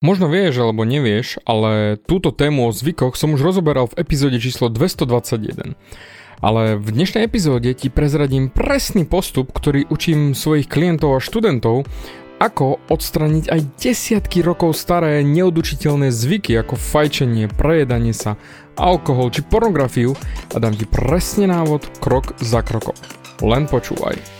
Možno vieš alebo nevieš, ale túto tému o zvykoch som už rozoberal v epizóde číslo 221. Ale v dnešnej epizóde ti prezradím presný postup, ktorý učím svojich klientov a študentov, ako odstraniť aj desiatky rokov staré neudučiteľné zvyky ako fajčenie, prejedanie sa, alkohol či pornografiu a dám ti presne návod krok za krokom. Len počúvaj.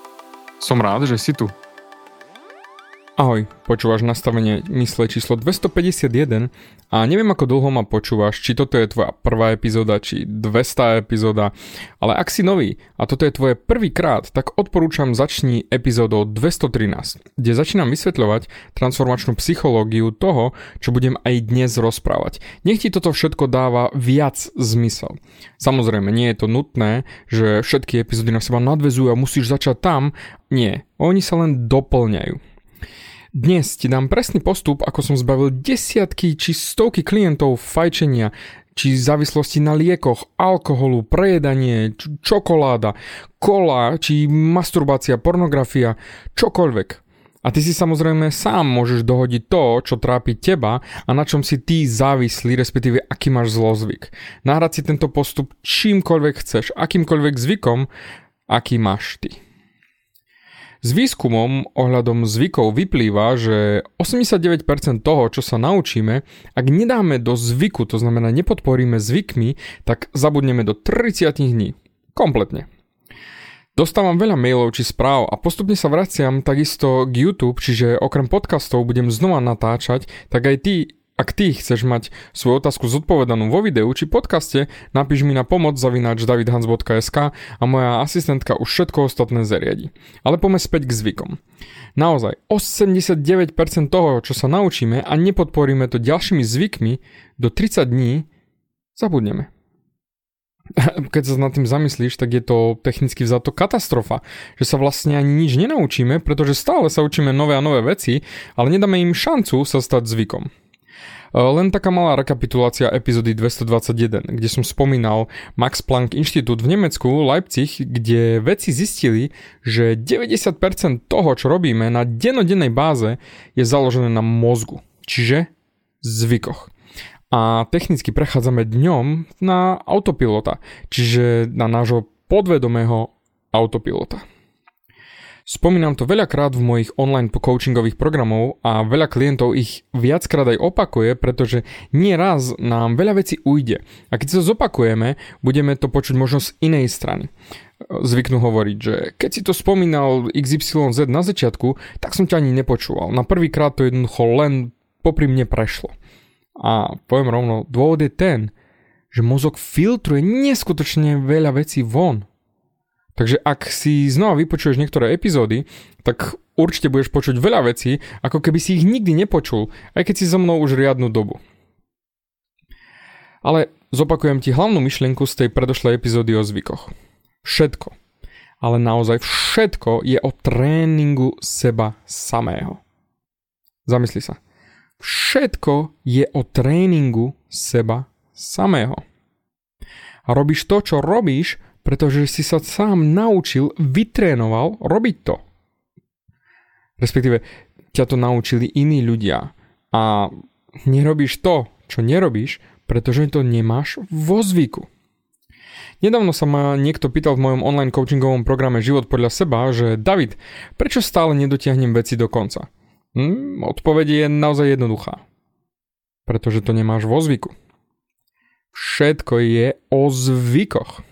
Som rád, že si tu. Ahoj, počúvaš nastavenie mysle číslo 251 a neviem ako dlho ma počúvaš, či toto je tvoja prvá epizóda, či 200 epizóda, ale ak si nový a toto je tvoje prvýkrát, tak odporúčam začni epizódou 213, kde začínam vysvetľovať transformačnú psychológiu toho, čo budem aj dnes rozprávať. Nech ti toto všetko dáva viac zmysel. Samozrejme, nie je to nutné, že všetky epizódy na seba nadvezujú a musíš začať tam, nie, oni sa len doplňajú. Dnes ti dám presný postup, ako som zbavil desiatky či stovky klientov fajčenia, či závislosti na liekoch, alkoholu, prejedanie, č- čokoláda, kola, či masturbácia, pornografia, čokoľvek. A ty si samozrejme sám môžeš dohodiť to, čo trápi teba a na čom si ty závislý, respektíve aký máš zlozvyk. Nahrať si tento postup čímkoľvek chceš, akýmkoľvek zvykom, aký máš ty. S výskumom ohľadom zvykov vyplýva, že 89% toho, čo sa naučíme, ak nedáme do zvyku, to znamená nepodporíme zvykmi, tak zabudneme do 30 dní. Kompletne. Dostávam veľa mailov či správ a postupne sa vraciam takisto k YouTube, čiže okrem podcastov budem znova natáčať, tak aj ty ak ty chceš mať svoju otázku zodpovedanú vo videu či podcaste, napíš mi na pomoc zavinač davidhans.sk a moja asistentka už všetko ostatné zariadi. Ale poďme späť k zvykom. Naozaj, 89% toho, čo sa naučíme a nepodporíme to ďalšími zvykmi, do 30 dní zabudneme. Keď sa nad tým zamyslíš, tak je to technicky vzato katastrofa, že sa vlastne ani nič nenaučíme, pretože stále sa učíme nové a nové veci, ale nedáme im šancu sa stať zvykom. Eh, len taká malá rekapitulácia epizódy 221, kde som spomínal Max Planck Inštitút v Nemecku, Leipzig, kde vedci zistili, že 90% toho, čo robíme na denodennej báze, je založené na mozgu, čiže zvykoch. A technicky prechádzame dňom na autopilota, čiže na nášho podvedomého autopilota. Spomínam to veľakrát v mojich online coachingových programov a veľa klientov ich viackrát aj opakuje, pretože nie raz nám veľa vecí ujde. A keď sa zopakujeme, budeme to počuť možno z inej strany. Zvyknú hovoriť, že keď si to spomínal XYZ na začiatku, tak som ťa ani nepočúval. Na prvý krát to jednoducho len popri mne prešlo. A poviem rovno, dôvod je ten, že mozog filtruje neskutočne veľa vecí von. Takže ak si znova vypočuješ niektoré epizódy, tak určite budeš počuť veľa vecí, ako keby si ich nikdy nepočul, aj keď si so mnou už riadnu dobu. Ale zopakujem ti hlavnú myšlienku z tej predošlej epizódy o zvykoch. Všetko, ale naozaj všetko je o tréningu seba samého. Zamysli sa. Všetko je o tréningu seba samého. A robíš to, čo robíš, pretože si sa sám naučil, vytrénoval robiť to. Respektíve ťa to naučili iní ľudia a nerobíš to, čo nerobíš, pretože to nemáš vo zvyku. Nedávno sa ma niekto pýtal v mojom online coachingovom programe Život podľa seba, že David, prečo stále nedotiahnem veci do konca? Hm, odpoveď je naozaj jednoduchá. Pretože to nemáš vo zvyku. Všetko je o zvykoch.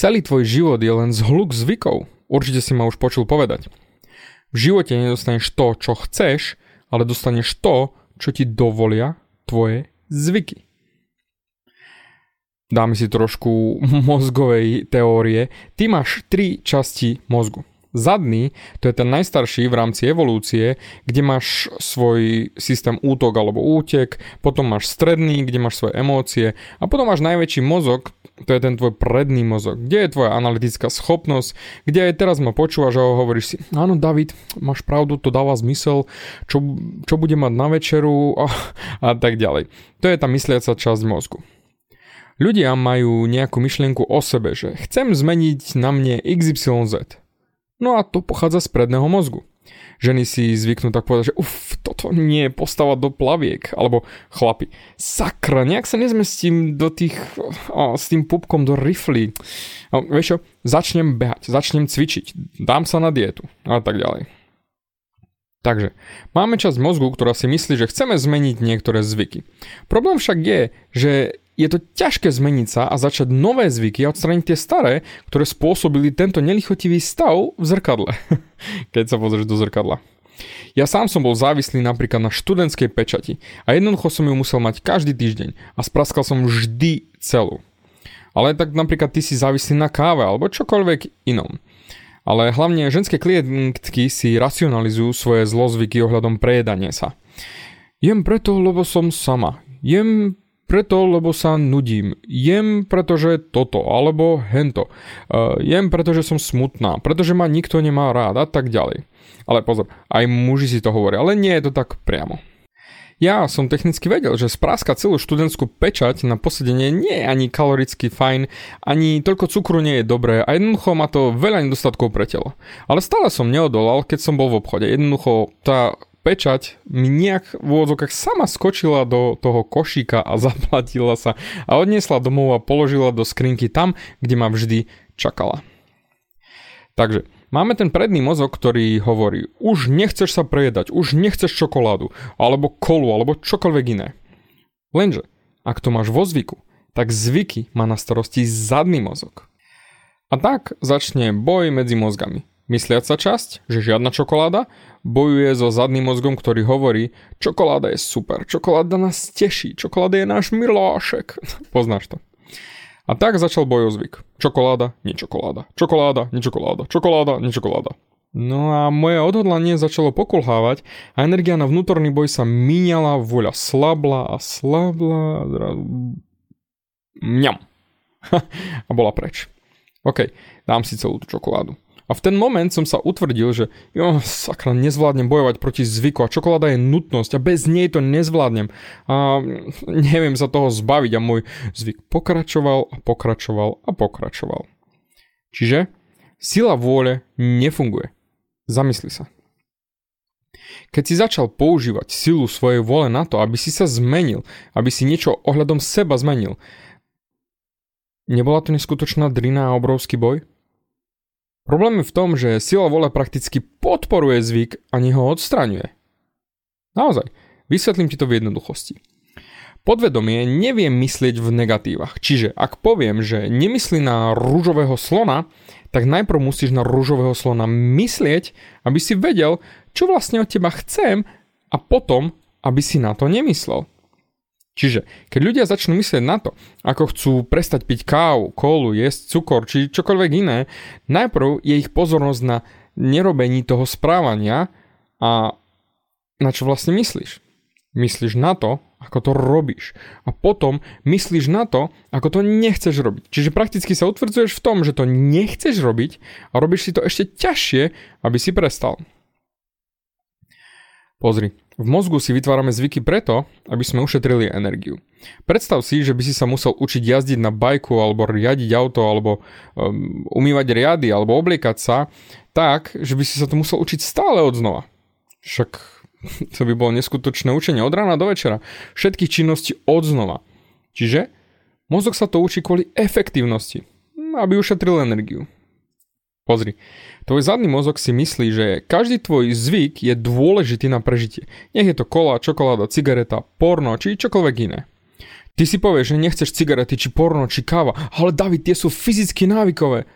Celý tvoj život je len zhluk zvykov. Určite si ma už počul povedať. V živote nedostaneš to, čo chceš, ale dostaneš to, čo ti dovolia tvoje zvyky. Dáme si trošku mozgovej teórie. Ty máš tri časti mozgu. Zadný, to je ten najstarší v rámci evolúcie, kde máš svoj systém útok alebo útek, potom máš stredný, kde máš svoje emócie a potom máš najväčší mozog, to je ten tvoj predný mozog, kde je tvoja analytická schopnosť, kde aj teraz ma počúvaš a hovoríš si, áno David, máš pravdu, to dáva zmysel, čo, čo bude mať na večeru a, a tak ďalej. To je tá mysliaca časť mozgu. Ľudia majú nejakú myšlienku o sebe, že chcem zmeniť na mne XYZ. No a to pochádza z predného mozgu. Ženy si zvyknú tak povedať, že uf, toto nie je postava do plaviek. Alebo chlapi, sakra, nejak sa nezmestím do tých, o, s tým pupkom do rifly. No, vieš čo, začnem behať, začnem cvičiť, dám sa na dietu a tak ďalej. Takže, máme časť mozgu, ktorá si myslí, že chceme zmeniť niektoré zvyky. Problém však je, že je to ťažké zmeniť sa a začať nové zvyky a odstraniť tie staré, ktoré spôsobili tento nelichotivý stav v zrkadle. Keď sa pozrieš do zrkadla. Ja sám som bol závislý napríklad na študentskej pečati a jednoducho som ju musel mať každý týždeň a spraskal som vždy celú. Ale tak napríklad ty si závislý na káve alebo čokoľvek inom. Ale hlavne ženské klientky si racionalizujú svoje zlozvyky ohľadom prejedania sa. Jem preto, lebo som sama. Jem preto, lebo sa nudím. Jem, pretože toto, alebo hento. Uh, jem, pretože som smutná, pretože ma nikto nemá rád a tak ďalej. Ale pozor, aj muži si to hovoria, ale nie je to tak priamo. Ja som technicky vedel, že spráskať celú študentskú pečať na posedenie nie je ani kaloricky fajn, ani toľko cukru nie je dobré a jednoducho má to veľa nedostatkov pre telo. Ale stále som neodolal, keď som bol v obchode. Jednoducho tá pečať mi nejak v úvodzokách sama skočila do toho košíka a zaplatila sa a odniesla domov a položila do skrinky tam, kde ma vždy čakala. Takže máme ten predný mozog, ktorý hovorí, už nechceš sa prejedať, už nechceš čokoládu, alebo kolu, alebo čokoľvek iné. Lenže, ak to máš vo zvyku, tak zvyky má na starosti zadný mozog. A tak začne boj medzi mozgami. Mysliaca časť, že žiadna čokoláda, bojuje so zadným mozgom, ktorý hovorí, čokoláda je super, čokoláda nás teší, čokoláda je náš milášek. Poznáš to. A tak začal bojozvyk. Čokoláda, nie čokoláda. Čokoláda, nie čokoláda. Čokoláda, nie. No a moje odhodlanie začalo pokulhávať a energia na vnútorný boj sa míňala, voľa slabla a slabla a zrazu... Mňam. a bola preč. OK, dám si celú tú čokoládu. A v ten moment som sa utvrdil, že jo, sakra, nezvládnem bojovať proti zvyku a čokoláda je nutnosť a bez nej to nezvládnem. A neviem sa toho zbaviť a môj zvyk pokračoval a pokračoval a pokračoval. Čiže sila vôle nefunguje. Zamysli sa. Keď si začal používať silu svojej vôle na to, aby si sa zmenil, aby si niečo ohľadom seba zmenil, nebola to neskutočná drina a obrovský boj? Problém je v tom, že sila vole prakticky podporuje zvyk a nie ho odstraňuje. Naozaj, vysvetlím ti to v jednoduchosti. Podvedomie nevie myslieť v negatívach, čiže ak poviem, že nemyslí na rúžového slona, tak najprv musíš na rúžového slona myslieť, aby si vedel, čo vlastne od teba chcem a potom, aby si na to nemyslel. Čiže keď ľudia začnú myslieť na to, ako chcú prestať piť kávu, kolu, jesť cukor či čokoľvek iné, najprv je ich pozornosť na nerobení toho správania a na čo vlastne myslíš. Myslíš na to, ako to robíš. A potom myslíš na to, ako to nechceš robiť. Čiže prakticky sa utvrdzuješ v tom, že to nechceš robiť a robíš si to ešte ťažšie, aby si prestal. Pozri, v mozgu si vytvárame zvyky preto, aby sme ušetrili energiu. Predstav si, že by si sa musel učiť jazdiť na bajku alebo riadiť auto alebo um, umývať riady alebo obliekať sa tak, že by si sa to musel učiť stále od znova. Však to by bolo neskutočné učenie od rána do večera. Všetkých činností od znova. Čiže mozog sa to učí kvôli efektívnosti, aby ušetril energiu. Pozri, tvoj zadný mozog si myslí, že každý tvoj zvyk je dôležitý na prežitie. Nech je to kola, čokoláda, cigareta, porno či čokoľvek iné. Ty si povieš, že nechceš cigarety, či porno, či káva, ale David, tie sú fyzicky návykové.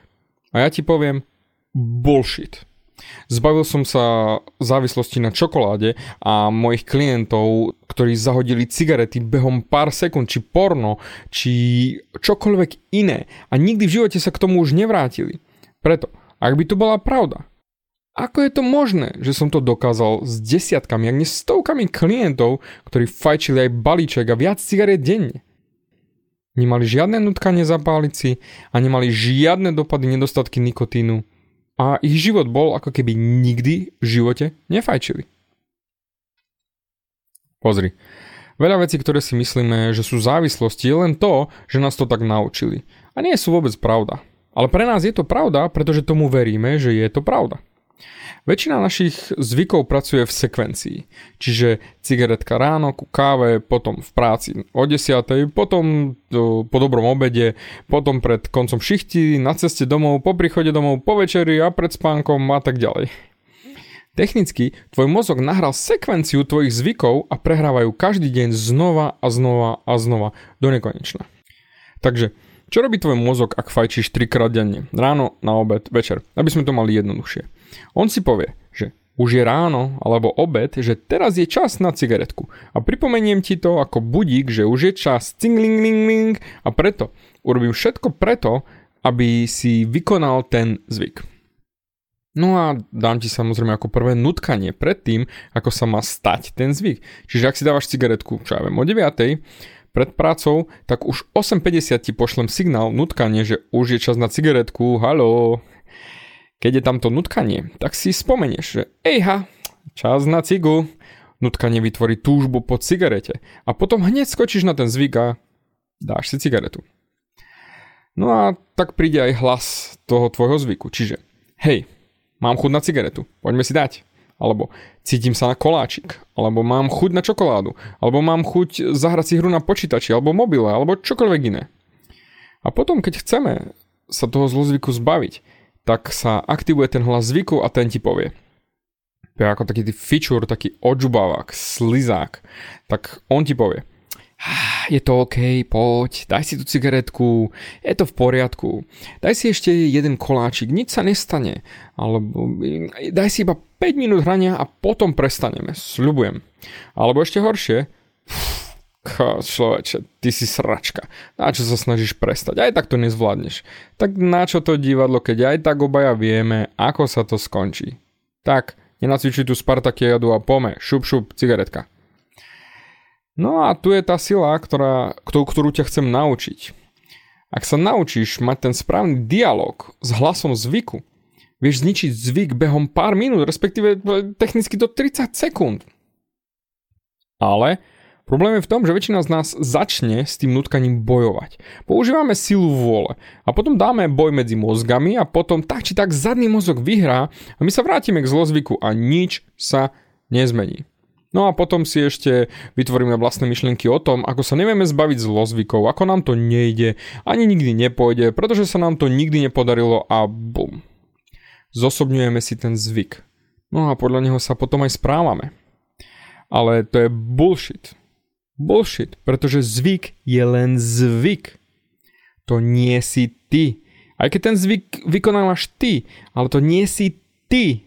A ja ti poviem, bullshit. Zbavil som sa závislosti na čokoláde a mojich klientov, ktorí zahodili cigarety behom pár sekúnd, či porno, či čokoľvek iné a nikdy v živote sa k tomu už nevrátili. Preto ak by to bola pravda, ako je to možné, že som to dokázal s desiatkami, ak nie stovkami klientov, ktorí fajčili aj balíček a viac cigaret denne? Nemali žiadne nutkanie zapáliť si a nemali žiadne dopady nedostatky nikotínu a ich život bol ako keby nikdy v živote nefajčili. Pozri, veľa vecí, ktoré si myslíme, že sú závislosti, je len to, že nás to tak naučili. A nie sú vôbec pravda. Ale pre nás je to pravda, pretože tomu veríme, že je to pravda. Väčšina našich zvykov pracuje v sekvencii, čiže cigaretka ráno ku káve, potom v práci o 10, potom po dobrom obede, potom pred koncom šichti, na ceste domov, po príchode domov, po večeri a pred spánkom a tak ďalej. Technicky tvoj mozog nahral sekvenciu tvojich zvykov a prehrávajú každý deň znova a znova a znova do nekonečna. Takže čo robí tvoj mozog, ak fajčíš 3 krát denne? Ráno, na obed, večer. Aby sme to mali jednoduchšie. On si povie, že už je ráno alebo obed, že teraz je čas na cigaretku. A pripomeniem ti to ako budík, že už je čas ling a preto urobím všetko preto, aby si vykonal ten zvyk. No a dám ti samozrejme ako prvé nutkanie pred tým, ako sa má stať ten zvyk. Čiže ak si dávaš cigaretku, čo ja viem, o 9 pred prácou, tak už 8.50 ti pošlem signál, nutkanie, že už je čas na cigaretku, halo. Keď je tamto nutkanie, tak si spomenieš, že ejha, čas na cigu. Nutkanie vytvorí túžbu po cigarete a potom hneď skočíš na ten zvyk a dáš si cigaretu. No a tak príde aj hlas toho tvojho zvyku, čiže hej, mám chuť na cigaretu, poďme si dať alebo cítim sa na koláčik, alebo mám chuť na čokoládu, alebo mám chuť zahrať si hru na počítači, alebo mobile, alebo čokoľvek iné. A potom, keď chceme sa toho zlozvyku zbaviť, tak sa aktivuje ten hlas zvyku a ten ti povie. To je ako taký feature, taký odžubávak, slizák. Tak on ti povie – je to OK, poď, daj si tú cigaretku, je to v poriadku, daj si ešte jeden koláčik, nič sa nestane, alebo daj si iba 5 minút hrania a potom prestaneme, sľubujem. Alebo ešte horšie, človeče, ty si sračka. Na čo sa snažíš prestať? Aj tak to nezvládneš. Tak na čo to divadlo, keď aj tak obaja vieme, ako sa to skončí? Tak, nenacvičuj tú Spartakiadu a pome, šup šup, cigaretka. No a tu je tá sila, ktorá, ktorú ťa chcem naučiť. Ak sa naučíš mať ten správny dialog s hlasom zvyku, vieš zničiť zvyk behom pár minút, respektíve technicky do 30 sekúnd. Ale problém je v tom, že väčšina z nás začne s tým nutkaním bojovať. Používame silu vôle a potom dáme boj medzi mozgami a potom tak či tak zadný mozog vyhrá a my sa vrátime k zlozvyku a nič sa nezmení. No a potom si ešte vytvoríme vlastné myšlienky o tom, ako sa nevieme zbaviť zlozvykov, ako nám to nejde, ani nikdy nepôjde, pretože sa nám to nikdy nepodarilo a bum. Zosobňujeme si ten zvyk. No a podľa neho sa potom aj správame. Ale to je bullshit. Bullshit, pretože zvyk je len zvyk. To nie si ty. Aj keď ten zvyk vykonávaš ty, ale to nie si ty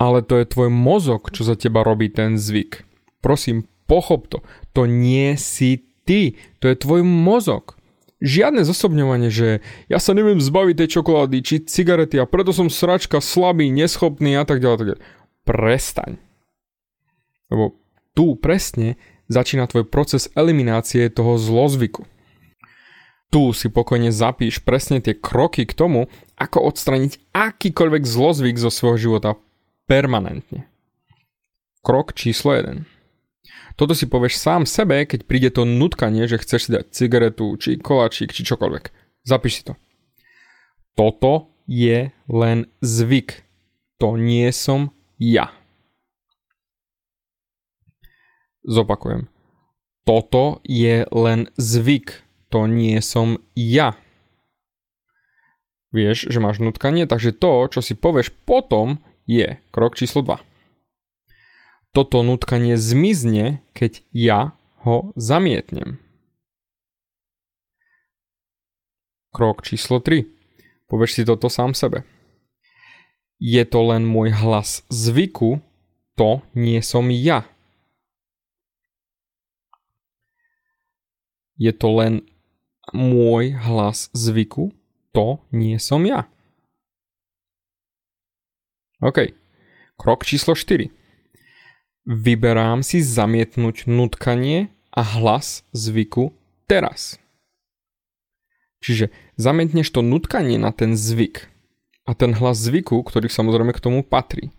ale to je tvoj mozog, čo za teba robí ten zvyk. Prosím, pochop to. To nie si ty, to je tvoj mozog. Žiadne zosobňovanie, že ja sa neviem zbaviť tej čokolády či cigarety a preto som sračka, slabý, neschopný a tak ďalej. Tak ďalej. Prestaň. Lebo tu presne začína tvoj proces eliminácie toho zlozvyku. Tu si pokojne zapíš presne tie kroky k tomu, ako odstraniť akýkoľvek zlozvyk zo svojho života permanentne. Krok číslo 1. Toto si povieš sám sebe, keď príde to nutkanie, že chceš si dať cigaretu, či koláčik, či čokoľvek. Zapíš si to. Toto je len zvyk. To nie som ja. Zopakujem. Toto je len zvyk. To nie som ja. Vieš, že máš nutkanie, takže to, čo si povieš potom, je krok číslo 2. Toto nutkanie zmizne, keď ja ho zamietnem. Krok číslo 3. Povieš si toto sám sebe. Je to len môj hlas zvyku, to nie som ja. Je to len môj hlas zvyku, to nie som ja. OK. Krok číslo 4. Vyberám si zamietnúť nutkanie a hlas zvyku teraz. Čiže zamietneš to nutkanie na ten zvyk a ten hlas zvyku, ktorý samozrejme k tomu patrí.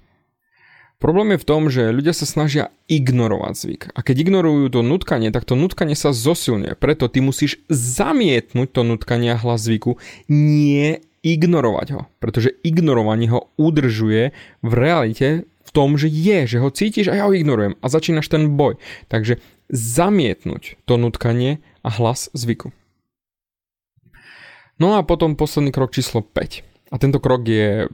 Problém je v tom, že ľudia sa snažia ignorovať zvyk. A keď ignorujú to nutkanie, tak to nutkanie sa zosilňuje. Preto ty musíš zamietnúť to nutkanie a hlas zvyku, nie ignorovať ho. Pretože ignorovanie ho udržuje v realite v tom, že je, že ho cítiš a ja ho ignorujem. A začínaš ten boj. Takže zamietnúť to nutkanie a hlas zvyku. No a potom posledný krok číslo 5. A tento krok je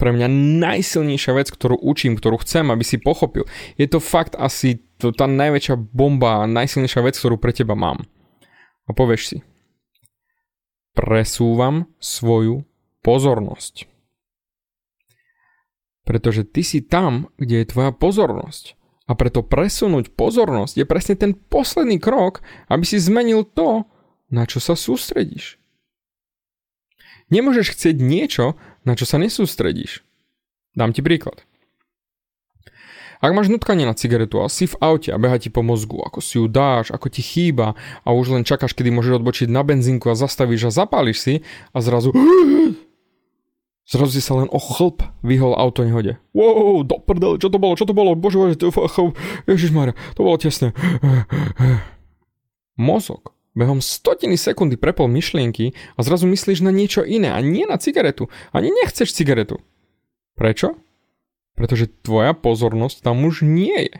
pre mňa najsilnejšia vec, ktorú učím, ktorú chcem, aby si pochopil. Je to fakt asi to, tá najväčšia bomba, najsilnejšia vec, ktorú pre teba mám. A povieš si, presúvam svoju pozornosť. Pretože ty si tam, kde je tvoja pozornosť. A preto presunúť pozornosť je presne ten posledný krok, aby si zmenil to, na čo sa sústredíš. Nemôžeš chcieť niečo, na čo sa nesústredíš. Dám ti príklad. Ak máš nutkanie na cigaretu a si v aute a beha ti po mozgu, ako si ju dáš, ako ti chýba a už len čakáš, kedy môžeš odbočiť na benzínku a zastavíš a zapáliš si a zrazu zrazu si sa len o chlp vyhol auto nehode. Wow, do prdele, čo to bolo, čo to bolo, bože, bože, ježišmarja, to bolo tesné. Mozog behom stotiny sekundy prepol myšlienky a zrazu myslíš na niečo iné a nie na cigaretu. Ani nechceš cigaretu. Prečo? Pretože tvoja pozornosť tam už nie je.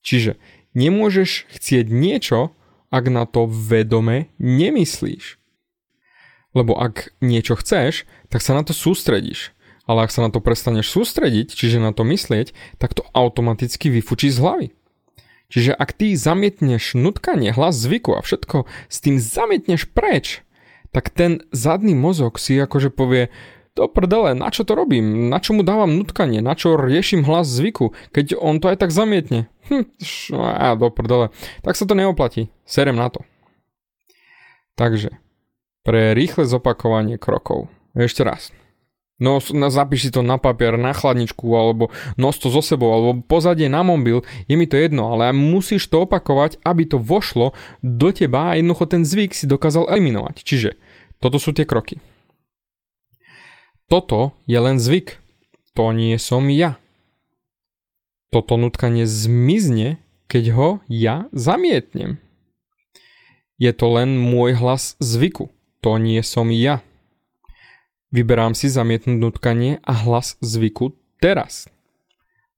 Čiže nemôžeš chcieť niečo, ak na to vedome nemyslíš. Lebo ak niečo chceš, tak sa na to sústredíš. Ale ak sa na to prestaneš sústrediť, čiže na to myslieť, tak to automaticky vyfučí z hlavy. Čiže ak ty zamietneš nutkanie, hlas zvyku a všetko s tým zamietneš preč, tak ten zadný mozog si akože povie, do prdele, na čo to robím? Na čo mu dávam nutkanie? Na čo riešim hlas zvyku? Keď on to aj tak zamietne. Hm, á, do prdele. Tak sa to neoplatí. Serem na to. Takže, pre rýchle zopakovanie krokov. Ešte raz. No, zapíš si to na papier, na chladničku, alebo nos to so sebou, alebo pozadie na mobil, je mi to jedno, ale musíš to opakovať, aby to vošlo do teba a jednoducho ten zvyk si dokázal eliminovať. Čiže, toto sú tie kroky. Toto je len zvyk. To nie som ja. Toto nutkanie zmizne, keď ho ja zamietnem. Je to len môj hlas zvyku. To nie som ja. Vyberám si zamietnúť nutkanie a hlas zvyku teraz.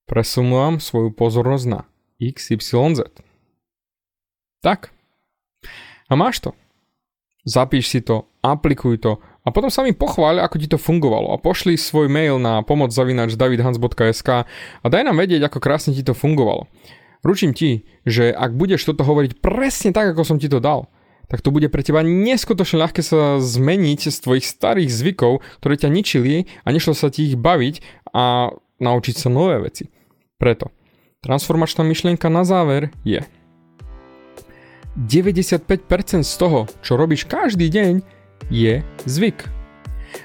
Presunúvam svoju pozornosť na XYZ. Tak. A máš to. Zapíš si to, aplikuj to a potom sa mi pochváľ, ako ti to fungovalo a pošli svoj mail na pomoc a daj nám vedieť, ako krásne ti to fungovalo. Ručím ti, že ak budeš toto hovoriť presne tak, ako som ti to dal, tak to bude pre teba neskutočne ľahké sa zmeniť z tvojich starých zvykov, ktoré ťa ničili a nešlo sa ti ich baviť a naučiť sa nové veci. Preto transformačná myšlienka na záver je 95% z toho, čo robíš každý deň, je zvyk.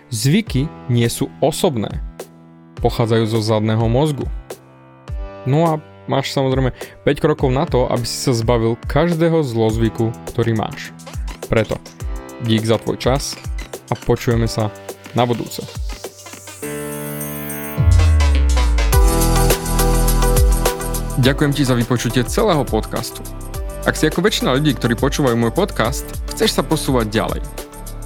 Zvyky nie sú osobné. Pochádzajú zo zadného mozgu. No a máš samozrejme 5 krokov na to, aby si sa zbavil každého zlozvyku, ktorý máš. Preto dík za tvoj čas a počujeme sa na budúce. Ďakujem ti za vypočutie celého podcastu. Ak si ako väčšina ľudí, ktorí počúvajú môj podcast, chceš sa posúvať ďalej.